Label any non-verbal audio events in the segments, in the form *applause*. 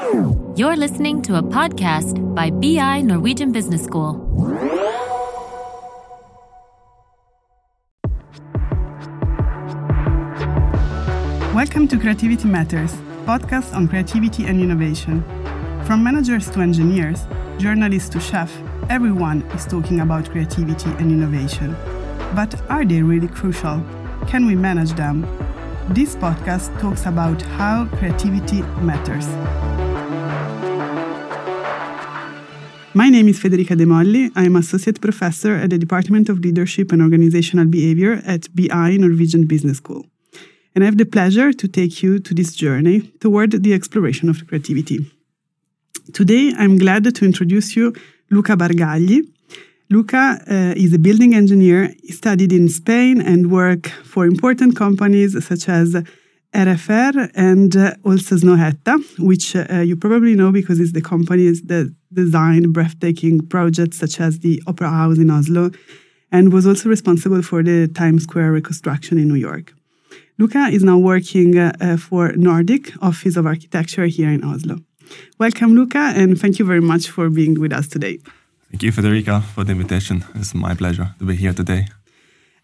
You're listening to a podcast by BI Norwegian Business School. Welcome to Creativity Matters, podcast on creativity and innovation. From managers to engineers, journalists to chefs, everyone is talking about creativity and innovation. But are they really crucial? Can we manage them? This podcast talks about how creativity matters. My name is Federica De Molli. I am Associate Professor at the Department of Leadership and Organizational Behavior at BI Norwegian Business School. And I have the pleasure to take you to this journey toward the exploration of creativity. Today, I'm glad to introduce you Luca Bargagli. Luca uh, is a building engineer. He studied in Spain and worked for important companies such as RFR and uh, also Snøhetta, which uh, you probably know because it's the companies that design breathtaking projects such as the Opera House in Oslo, and was also responsible for the Times Square reconstruction in New York. Luca is now working uh, for Nordic Office of Architecture here in Oslo. Welcome, Luca, and thank you very much for being with us today. Thank you, Federica, for the invitation. It's my pleasure to be here today.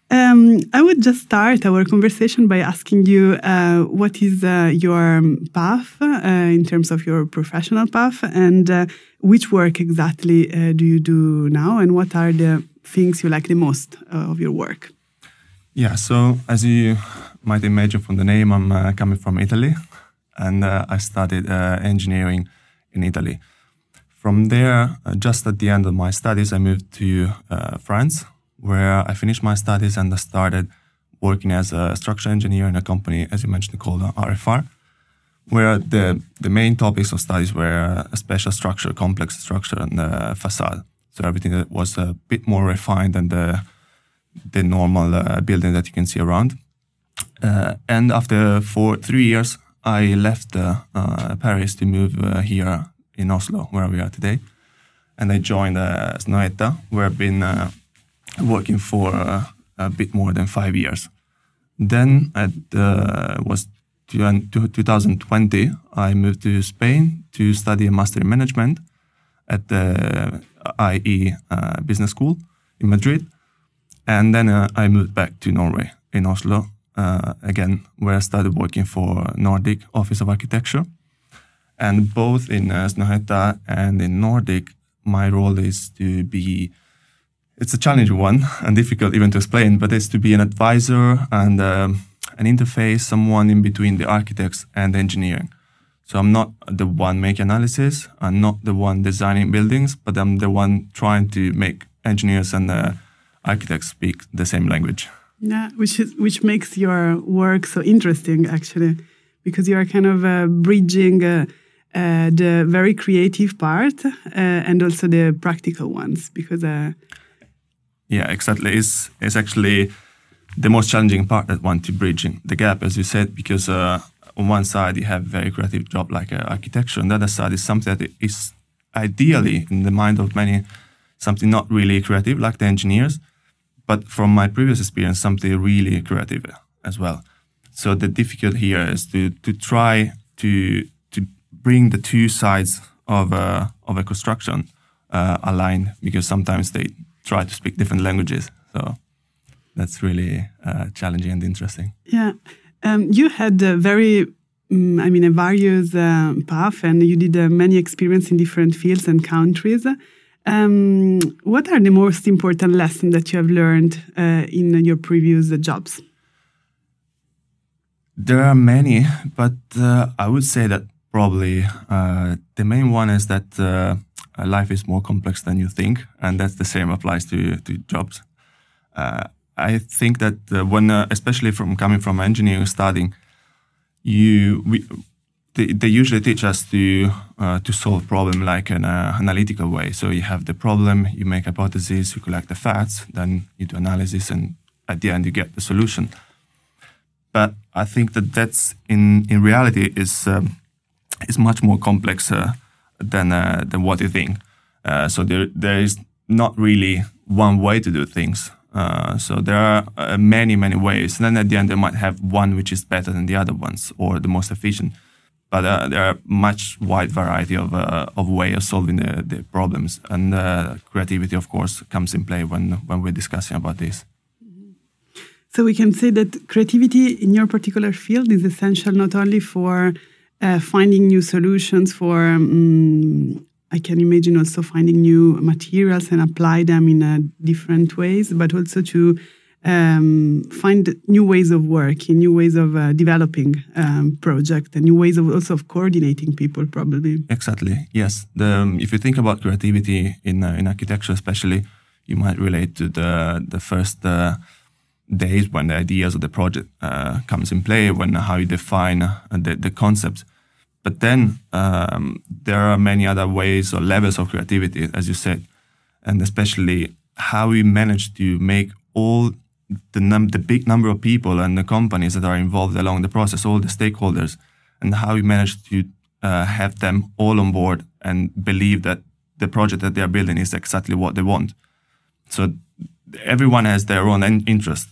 Um, I would just start our conversation by asking you uh, what is uh, your path uh, in terms of your professional path and uh, which work exactly uh, do you do now and what are the things you like the most uh, of your work? Yeah, so as you might imagine from the name, I'm coming from Italy and I studied engineering in Italy. From there, just at the end of my studies, I moved to France where I finished my studies and I started working as a structural engineer in a company, as you mentioned, called RFR, where the, the main topics of studies were a special structure, complex structure, and facade. So everything that was a bit more refined than the, the normal uh, building that you can see around. Uh, and after for three years, I left uh, uh Paris to move uh, here in Oslo, where we are today. And I joined uh, Snøhetta, where I've been uh, working for uh, a bit more than five years. Then at uh, was 2020, I moved to Spain to study a master in management at the IE uh, Business School in Madrid. And then uh, I moved back to Norway in Oslo uh, again, where I started working for Nordic Office of Architecture. And both in uh, and in Nordic, my role is to be it's a challenging one and difficult even to explain, but it's to be an advisor and um, an interface, someone in between the architects and engineering. So I'm not the one making analysis, I'm not the one designing buildings, but I'm the one trying to make engineers and uh, architects speak the same language. Yeah, which is which makes your work so interesting, actually, because you are kind of uh, bridging uh, uh the very creative part uh, and also the practical ones, because uh, yeah, exactly. It's, it's actually the most challenging part that one to bridging the gap, as you said, because uh, on one side you have very creative job like uh, architecture, and the other side is something that is ideally in the mind of many something not really creative like the engineers, but from my previous experience, something really creative as well. So the difficulty here is to to try to to bring the two sides of a of a construction uh, aligned because sometimes they try to speak different languages. So that's really uh, challenging and interesting. Yeah. Um, you had a very, um, I mean, a various uh, path and you did uh, many experience in different fields and countries. Um, what are the most important lessons that you have learned uh, in your previous jobs? There are many, but uh, I would say that probably uh, the main one is that uh, life is more complex than you think, and that's the same applies to to jobs. Uh, I think that uh, when, uh, especially from coming from engineering studying, you we, they, usually teach us to uh, to solve problem like in an analytical way. So you have the problem, you make hypotheses, you collect the facts, then you do analysis, and at the end you get the solution. But I think that that's in in reality is um, is much more complex than uh, than what you think. Uh, so there there is not really one way to do things. Uh, so there are many many ways. And then at the end, they might have one which is better than the other ones or the most efficient. but uh, there are much wide variety of uh, of way of solving the, the problems, and uh, creativity, of course, comes in play when when we're discussing about this. So we can say that creativity in your particular field is essential not only for uh, finding new solutions, for um, I can imagine also finding new materials and apply them in uh, different ways, but also to um, find new ways of working, new ways of uh, developing um, project, and new ways of also of coordinating people. Probably exactly yes. The, um, if you think about creativity in uh, in architecture, especially, you might relate to the the first uh, days when the ideas of the project uh, comes in play, when how you define uh, the the concepts. But then um, there are many other ways or levels of creativity, as you said, and especially how we manage to make all the num- the big number of people and the companies that are involved along the process, all the stakeholders, and how we manage to uh, have them all on board and believe that the project that they are building is exactly what they want. So everyone has their own interest.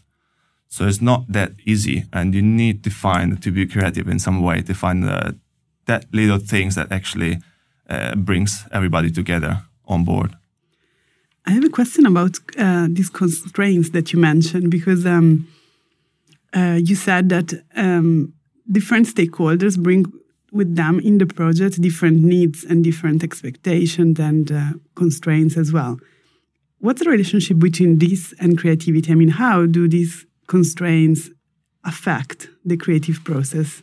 So it's not that easy, and you need to find to be creative in some way to find uh, that little things that actually uh, brings everybody together on board. I have a question about uh, these constraints that you mentioned because um, uh, you said that um, different stakeholders bring with them in the project different needs and different expectations and uh, constraints as well. What's the relationship between this and creativity? I mean, how do these constraints affect the creative process?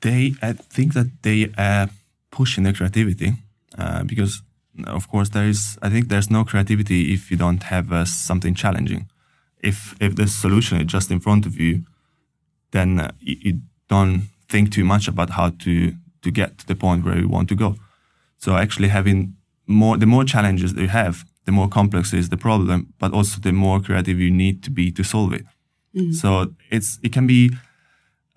They, I think that they are pushing the creativity uh, because of course, there is. I think there's no creativity if you don't have uh, something challenging. If if the solution is just in front of you, then uh, you, you, don't think too much about how to to get to the point where you want to go. So actually, having more the more challenges you have, the more complex is the problem, but also the more creative you need to be to solve it. Mm-hmm. So it's it can be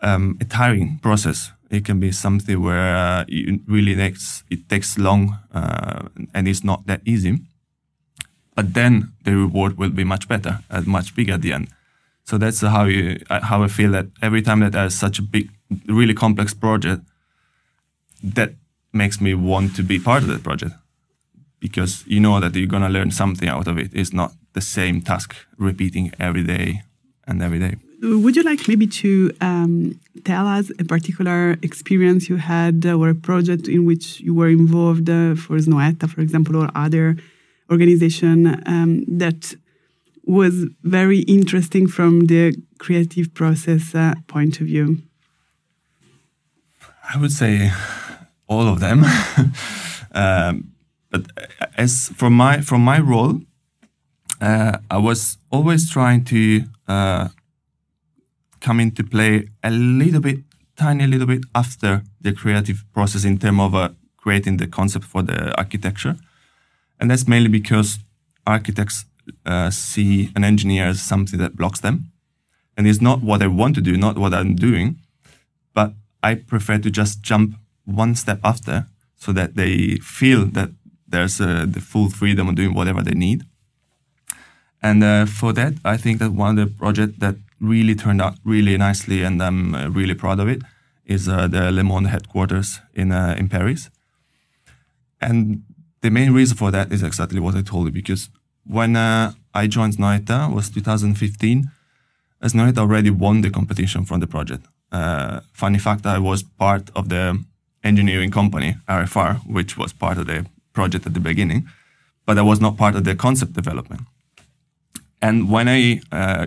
um, a tiring process it can be something where uh, it really takes it takes long uh, and it's not that easy. But then the reward will be much better and much bigger at the end. So that's how you uh, how I feel that every time that there's such a big, really complex project, that makes me want to be part of that project because you know that you're gonna learn something out of it. It's not the same task repeating every day and every day. Would you like maybe to um, tell us a particular experience you had or a project in which you were involved uh, for Snøhetta, for example, or other organization um, that was very interesting from the creative process uh, point of view? I would say all of them. *laughs* um, but as from my from my role, uh, I was always trying to uh, come into play a little bit, tiny little bit after the creative process in terms of uh, creating the concept for the architecture. And that's mainly because architects uh, see an engineer as something that blocks them. And it's not what I want to do, not what I'm doing, but I prefer to just jump one step after so that they feel that there's uh, the full freedom of doing whatever they need. And uh, for that, I think that one of the projects that really turned out really nicely, and I'm uh, really proud of it, is uh, the Le Monde headquarters in uh, in Paris. And the main reason for that is exactly what I told you, because when uh, I joined Snøhetta was 2015, Snøhetta already won the competition from the project. Funny fact, I was part of the engineering company, RFR, which was part of the project at the beginning, but I was not part of the concept development. And when I uh,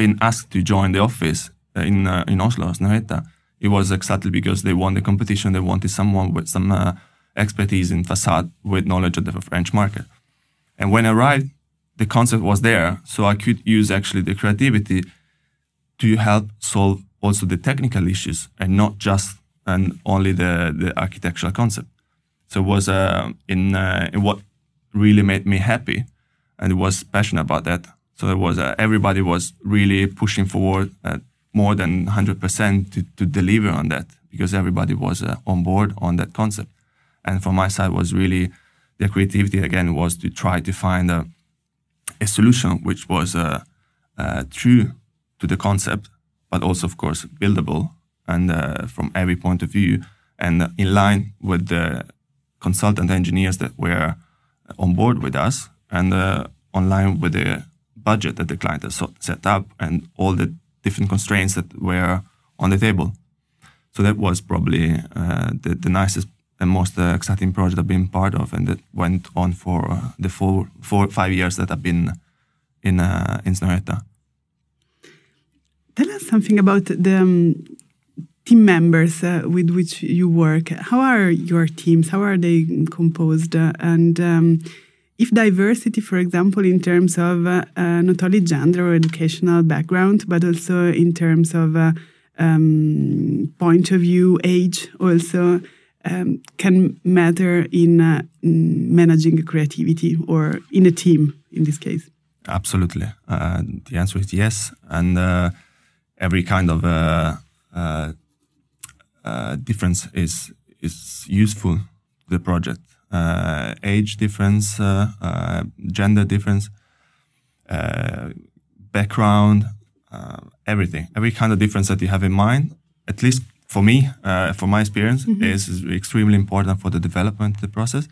been asked to join the office uh, in uh, in Oslo, Snøhetta, it was exactly because they won the competition. They wanted someone with some uh, expertise in facade with knowledge of the French market. And when I arrived, the concept was there, so I could use actually the creativity to help solve also the technical issues and not just and only the the architectural concept. So it was uh, in, uh, in what really made me happy, and was passionate about that so it was uh, everybody was really pushing forward uh, more than 100% to, to deliver on that because everybody was uh, on board on that concept. And from my side was really the creativity again was to try to find a, a solution which was uh, true to the concept, but also of course buildable and from every point of view, and in line with the consultant engineers that were on board with us, and uh, online with the budget that the client has set up, and all the different constraints that were on the table. So that was probably uh, the, the nicest and most uh, exciting project I've been part of, and that went on for uh, the four, four, five years that I've been in uh, in Snøhetta. Tell us something about the um, team members uh, with which you work. How are your teams? How are they composed? Uh, and um, if diversity, for example, in terms of uh, uh not only gender or educational background, but also in terms of uh, um, point of view, age, also um, can matter in uh, managing creativity or in a team in this case? Absolutely. the answer is yes. And every kind of uh, uh, uh, difference is is useful to the project. age difference, gender difference, background, everything. Every kind of difference that you have in mind, at least for me, uh, for my experience, mm -hmm. is, is, extremely important for the development of the process,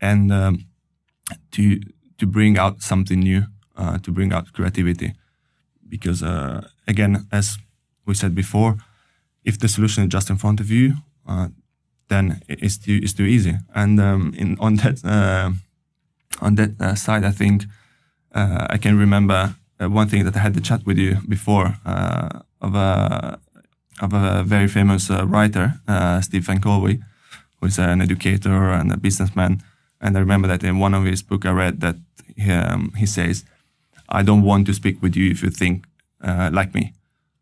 and um, to to bring out something new, uh, to bring out creativity because uh, again, as we said before, if the solution is just in front of you, uh, then it's too it's too easy. And um, in on that uh, on that uh, side, I think uh, I can remember uh, one thing that I had to chat with you before of a of a very famous writer, Stephen Covey, who is an educator and a businessman. And I remember that in one of his book I read that he, um, he says I don't want to speak with you if you think uh, like me.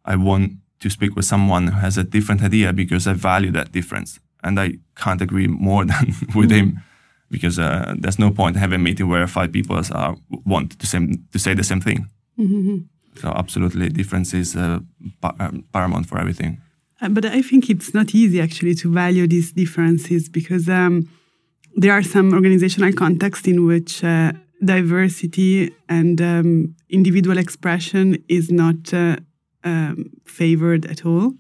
I want to speak with someone who has a different idea because I value that difference. And I can't agree more *laughs* than with him because uh, there's no point having a meeting where five people are, want to, same, to say the same thing. Mm-hmm. So absolutely, difference is uh, um, paramount for everything. Uh, but I think it's not easy actually to value these differences because um, there are some organizational contexts in which uh, diversity and um, individual expression is not uh, um, favored at all.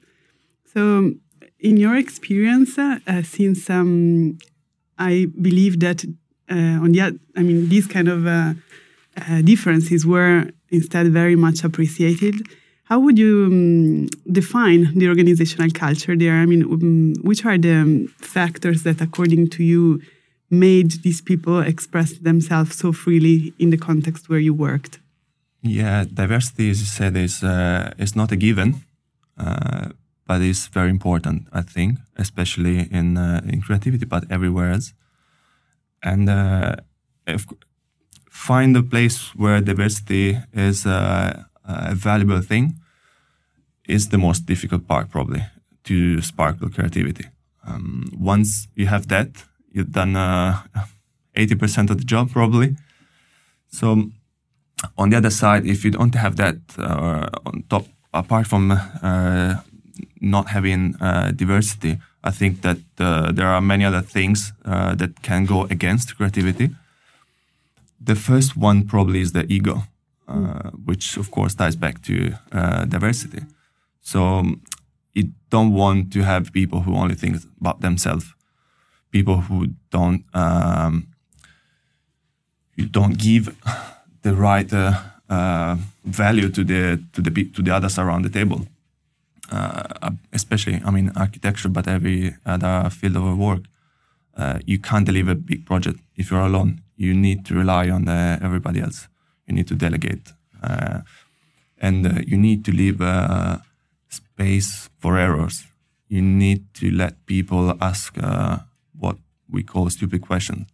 So, in your experience, uh, since um, I believe that uh, on the I mean, these kind of uh, uh, differences were instead very much appreciated. How would you um, define the organizational culture there? I mean, um, which are the um, factors that, according to you, made these people express themselves so freely in the context where you worked? Yeah, diversity, as you said, is uh, is not a given, uh, but it's very important. I think, especially in uh, in creativity, but everywhere else. And uh, if, find a place where diversity is uh, a valuable thing is the most difficult part, probably, to sparkle creativity. Um, once you have that, you've done uh, *laughs* 80% of the job probably. So on the other side, if you don't have that uh, on top, apart from uh, not having uh, diversity, I think that there are many other things that can go against creativity. The first one probably is the ego, which of course ties back to diversity. So you don't want to have people who only think about themselves people who don't um, who don't give the right uh, uh, value to the to the to the others around the table. Uh, especially, I mean, architecture, but every other field of work, uh, you can't deliver a big project if you're alone. You need to rely on uh, everybody else. You need to delegate, uh, and you need to leave space for errors. You need to let people ask what we call stupid questions.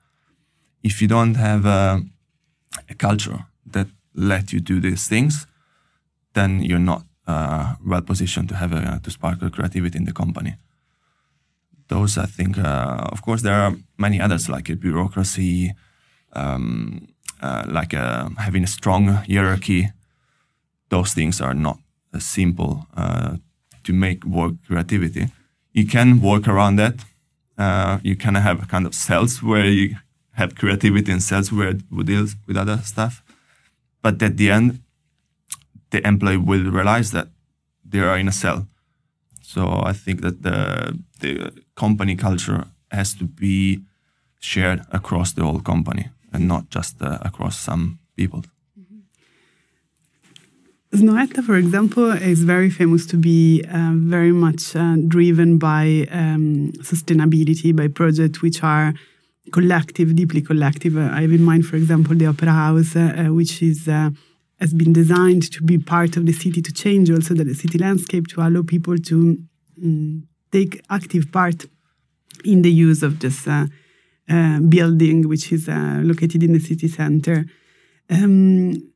If you don't have a culture that let you do these things, then you're not uh, well positioned to have a, to sparkle creativity in the company. Those, I think, uh, of course, there are many others like a bureaucracy, um, uh, like uh, having a strong hierarchy. Those things are not simple uh, to make work creativity. You can work around that uh, you can have a kind of cells where you have creativity and sales where it deals with other stuff. But at the end, the employee will realize that they are in a cell. So I think that the the company culture has to be shared across the whole company and not just uh, across some people. Snøhetta, for example, is very famous to be uh, very much uh, driven by um, sustainability, by projects which are collective, deeply collective. Uh, I have in mind, for example, the Opera House, uh, uh, which is uh, has been designed to be part of the city, to change also the city landscape, to allow people to um, take active part in the use of this building, which is located in the city center. Um,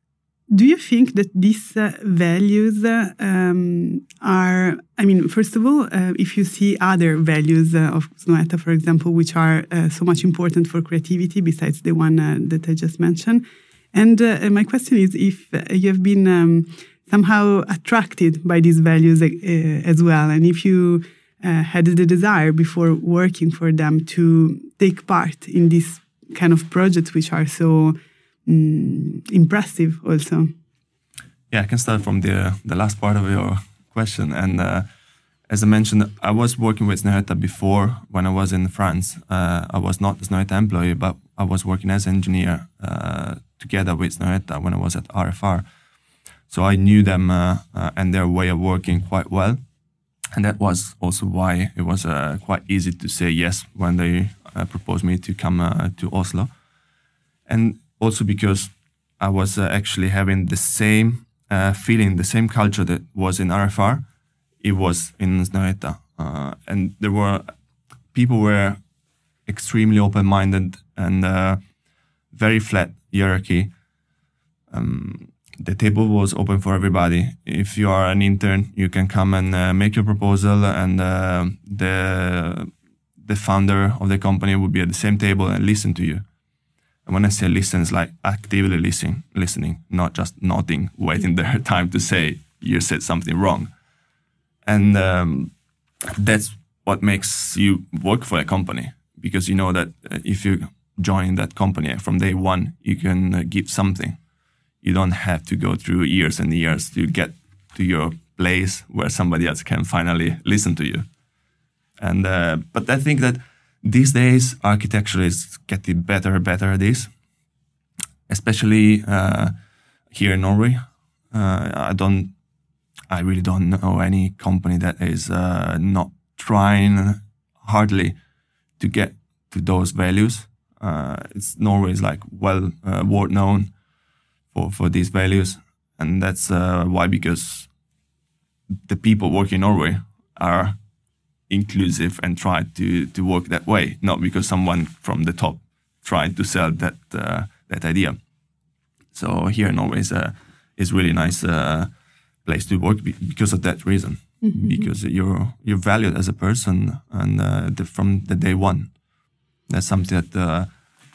do you think that these uh, values uh, um, are, I mean, first of all, uh, if you see other values uh, of Snøhetta, for example, which are uh, so much important for creativity besides the one uh, that I just mentioned? And my question is if you have been um, somehow attracted by these values as well, and if you had the desire before working for them to take part in these kind of projects which are so mm, impressive also. Yeah, I can start from the the last part of your question. And uh, as I mentioned, I was working with Snøhetta before when I was in France. Uh, I was not a employee, but I was working as engineer uh, together with Snøhetta when I was at RFR. So I knew them uh, uh, and their way of working quite well. And that was also why it was uh, quite easy to say yes when they proposed me to come to Oslo. And also because I was uh, actually having the same uh, feeling, the same culture that was in RFR, it was in Snøhetta. Uh, and there were people were extremely open-minded and uh, very flat hierarchy. Um, the table was open for everybody. If you are an intern, you can come and uh, make your proposal, and uh, the the founder of the company would be at the same table and listen to you. And when I say listen, it's like actively listening, listening, not just nodding, *laughs* waiting their time to say you said something wrong. And um, that's what makes you work for a company because you know that uh, if you join that company from day one, you can uh, give something. You don't have to go through years and years to get to your place where somebody else can finally listen to you. And uh, but I think that these days, architecture is getting better and better at this, especially uh, here in Norway. Uh, I don't, I really don't know any company that is uh, not trying hardly to get to those values. Uh, it's Norway is like well uh, world known for for these values, and that's uh, why because the people working in Norway are inclusive and try to to work that way, not because someone from the top tried to sell that uh, that idea. So here in Norway is a is really nice uh, place to work because of that reason. Mm-hmm. Because you're you're valued as a person, and uh, the, from the day one, that's something that uh,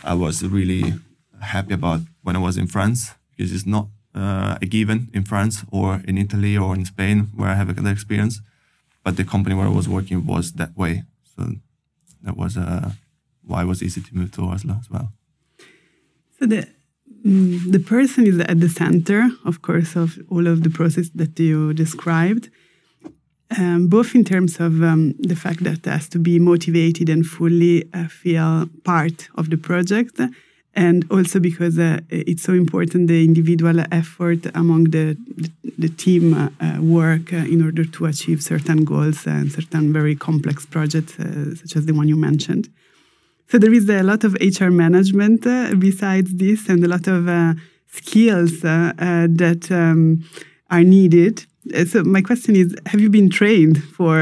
I was really happy about when I was in France because it's not uh, a given in France or in Italy or in Spain where I have that experience but the company where I was working was that way. So that was uh, why it was easy to move to Oslo as well. So the mm, the person is at the center, of course, of all of the process that you described. Um, both in terms of um, the fact that it has to be motivated and fully uh, feel part of the project, and also because uh, it's so important the individual effort among the the, the team uh, uh work uh, in order to achieve certain goals and certain very complex projects uh, such as the one you mentioned. So there is a lot of HR management besides this, and a lot of skills that um, are needed. So my question is: Have you been trained for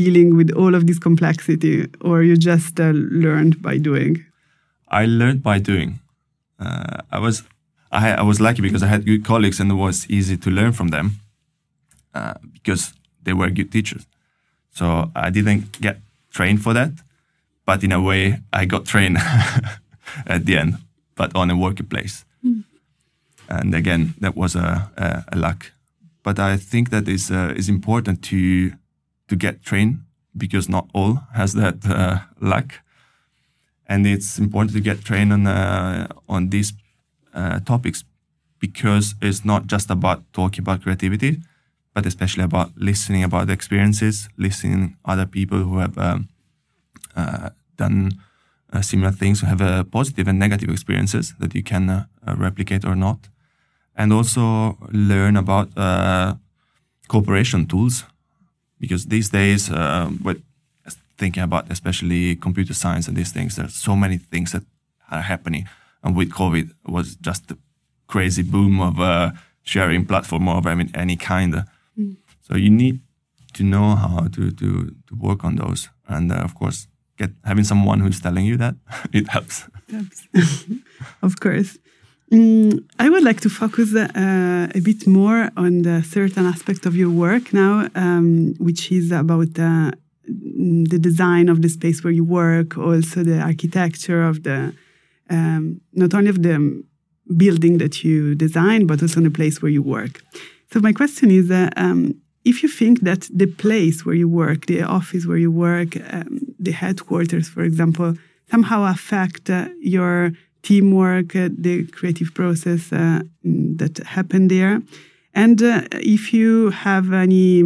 dealing with all of this complexity, or you just learned by doing? I learned by doing. Uh, I was I, I, was lucky because I had good colleagues and it was easy to learn from them uh, because they were good teachers. So I didn't get trained for that, but in a way I got trained *laughs* at the end, but on a workplace. Mm. And again, that was a, a, a, luck. But I think that is uh, is important to to get trained because not all has that uh, luck and it's important to get trained on uh, on these uh, topics because it's not just about talking about creativity, but especially about listening about the experiences, listening other people who have um, uh, done uh, similar things, who have uh, positive and negative experiences that you can uh, replicate or not, and also learn about cooperation tools, because these days, with thinking about especially computer science and these things, there's so many things that are happening, and with COVID, it was just the crazy boom of sharing platform of I mean, any kind. Mm. So you need to know how to to to work on those, and of course get having someone who's telling you that *laughs* it helps. *laughs* of course. Mm, I would like to focus uh, a bit more on the certain aspect of your work now, um, which is about uh, the design of the space where you work, also the architecture of the um, not only of the building that you design, but also the place where you work. So my question is, uh, um, if you think that the place where you work, the office where you work, um, the headquarters, for example, somehow affect uh, your teamwork, uh, the creative process uh, that happened there, and uh, if you have any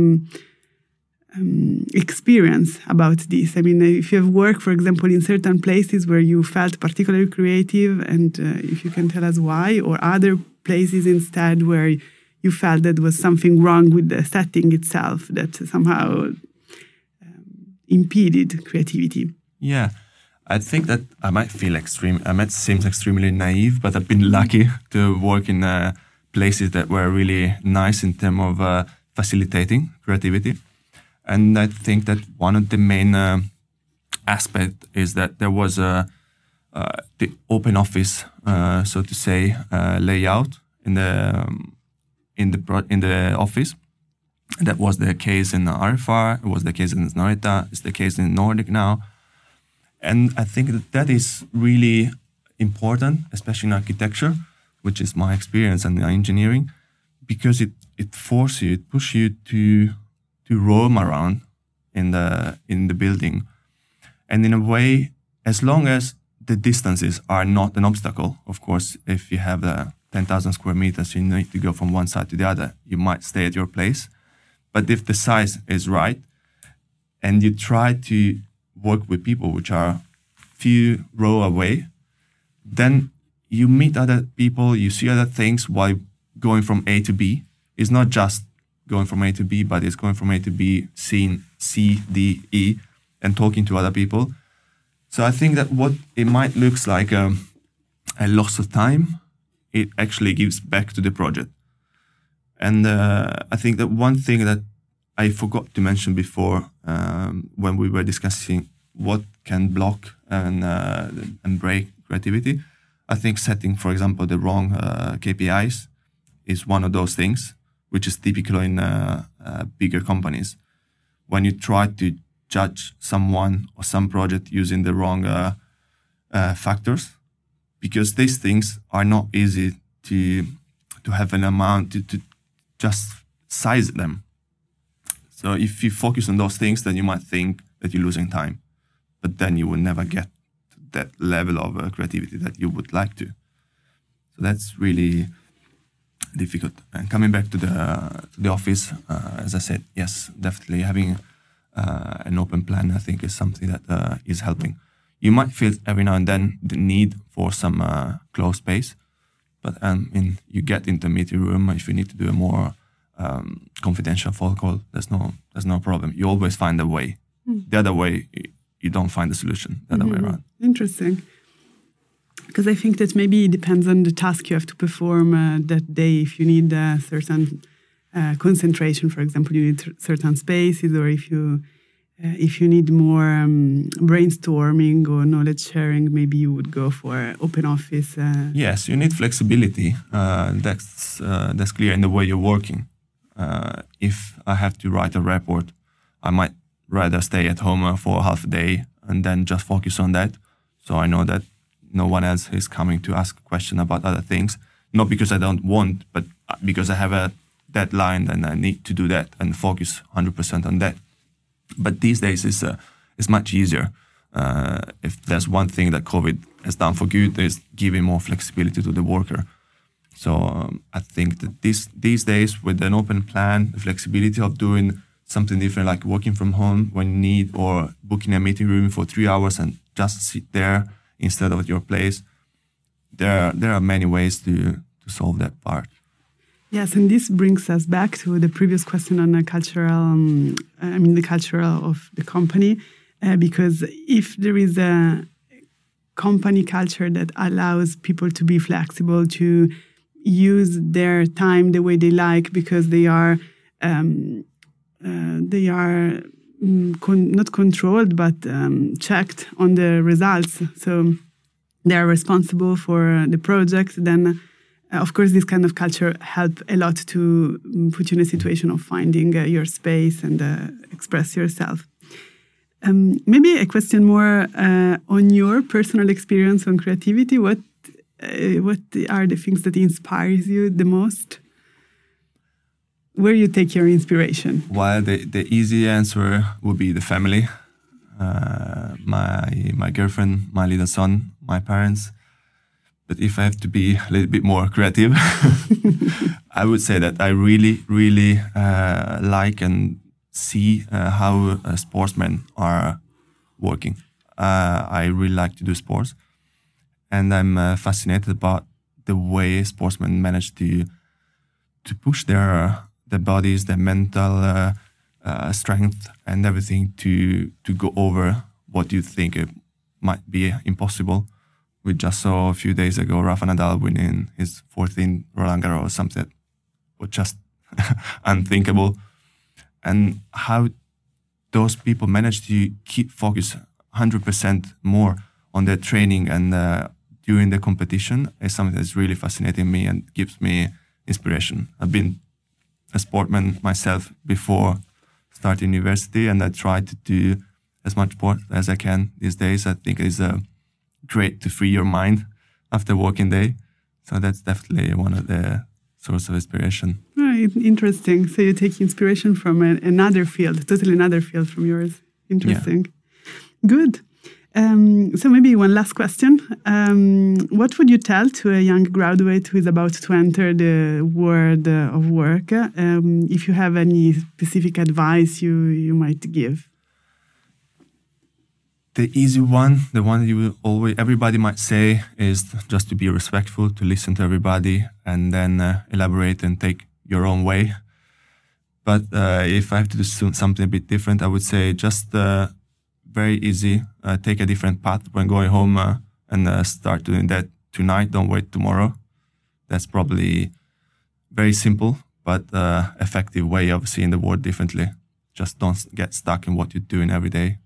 um, experience about this. I mean, if you have worked, for example, in certain places where you felt particularly creative, and uh, if you can tell us why, or other places instead where you felt that was something wrong with the setting itself that somehow um, impeded creativity. Yeah, I think that I might feel extreme. I might seem extremely naive, but I've been lucky *laughs* to work in uh, places that were really nice in terms of uh, facilitating creativity. And I think that one of the main uh, aspect is that there was a uh, the open office, uh, so to say, uh, layout in the um, in the in the office. That was the case in RFR. It was the case in Snøhetta. It's the case in Nordic now. And I think that that is really important, especially in architecture, which is my experience and engineering, because it it forces you, it pushes you to to roam around in the in the building, and in a way, as long as the distances are not an obstacle, of course, if you have the 10,000 square meters, you need to go from one side to the other. You might stay at your place. But if the size is right and you try to work with people which are few row away, then you meet other people, you see other things while going from A to B. It's not just going from A to B, but it's going from A to B, seeing C, D, E, and talking to other people. So I think that what it might looks like um, a loss of time it actually gives back to the project. And uh, I think that one thing that I forgot to mention before um, when we were discussing what can block and uh, and break creativity, I think setting, for example, the wrong uh, KPIs is one of those things, which is typical in uh, uh, bigger companies. When you try to judge someone or some project using the wrong uh, factors, because these things are not easy to to have an amount to, to just size them. So if you focus on those things, then you might think that you're losing time, but then you will never get that level of uh, creativity that you would like to. So that's really difficult. And coming back to the to the office, uh, as I said, yes, definitely having uh, an open plan, I think, is something that uh, is helping you might feel every now and then the need for some uh, closed space. But um, in you get into the meeting room if you need to do a more um, confidential phone call, there's no there's no problem. You always find a way. Mm. The other way, you don't find the solution. The other mm-hmm. way around. Interesting. Because I think that maybe it depends on the task you have to perform uh, that day. If you need a certain uh, concentration, for example, you need certain spaces, or if you uh, if you need more um, brainstorming or knowledge sharing, maybe you would go for open office. Uh. Yes, you need flexibility. Uh, that's that's clear in the way you're working. If I have to write a report, I might rather stay at home for half a day and then just focus on that. So I know that no one else is coming to ask a question about other things. Not because I don't want, but because I have a deadline and I need to do that and focus 100% on that. But these days, it's, uh, it's much easier. Uh, if there's one thing that COVID has done for good, is giving more flexibility to the worker. So um, I think that this, these days, with an open plan, the flexibility of doing something different, like working from home when you need, or booking a meeting room for three hours and just sit there instead of your place, there are, there are many ways to, to solve that part. Yes, and this brings us back to the previous question on the cultural, um, I mean, the cultural of the company, uh, because if there is a company culture that allows people to be flexible, to use their time the way they like, because they are um, uh, they are con not controlled but um, checked on the results. So they are responsible for the project. Then, uh, of course, this kind of culture help a lot to mm, put you in a situation of finding uh, your space and uh, express yourself. Um, maybe a question more uh, on your personal experience on creativity. What uh, what are the things that inspires you the most? Where you take your inspiration? Well, the, the easy answer would be the family. Uh, my my girlfriend, my little son, my parents. But if I have to be a little bit more creative, *laughs* I would say that I really, really uh, like and see uh, how uh, sportsmen are working. Uh, I really like to do sports, and I'm uh, fascinated about the way sportsmen manage to to push their their bodies, their mental uh, uh, strength, and everything to to go over what you think it might be impossible. We just saw a few days ago Rafa Nadal winning his 14th Roland Garros, something that was just *laughs* unthinkable, and how those people manage to keep focus 100% more on their training and uh, during the competition is something that's really fascinating me and gives me inspiration. I've been a sportman myself before starting university, and I try to do as much sport as I can these days. I think it's uh, great to free your mind after working day. So that's definitely one of the source of inspiration. Oh, interesting. So you take inspiration from a, another field, totally another field from yours. Interesting. Yeah. Good. Um, so maybe one last question. Um, what would you tell to a young graduate who is about to enter the world of work? Um, if you have any specific advice you, you might give? The easy one, the one you always everybody might say is just to be respectful, to listen to everybody, and then uh, elaborate and take your own way. But uh, if I have to do something a bit different, I would say just uh, very easy. Uh, take a different path when going home uh, and uh, start doing that tonight. Don't wait tomorrow. That's probably very simple but uh, effective way of seeing the world differently. Just don't get stuck in what you're doing every day.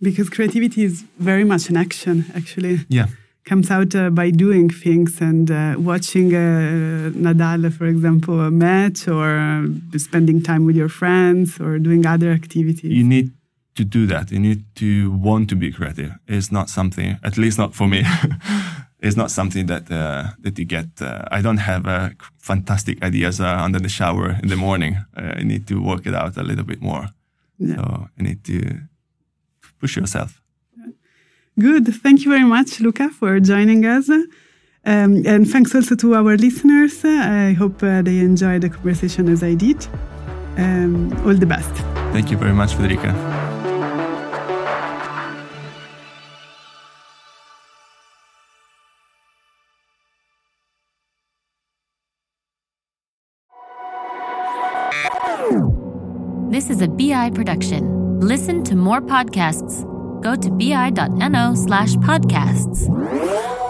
Because creativity is very much an action, actually. Yeah. Comes out uh, by doing things and uh, watching Nadal, for example, a match or spending time with your friends or doing other activities. You need to do that. You need to want to be creative. It's not something, at least not for me. *laughs* it's not something that uh, that you get. Uh, I don't have uh, fantastic ideas uh, under the shower in the morning. Uh, you need to work it out a little bit more. Yeah. So you need to push yourself. Good. Thank you very much, Luca, for joining us. Um, and thanks also to our listeners. I hope uh, they enjoyed the conversation as I did. Um, all the best. Thank you very much, Federica. A BI production. Listen to more podcasts. Go to bi.no slash podcasts.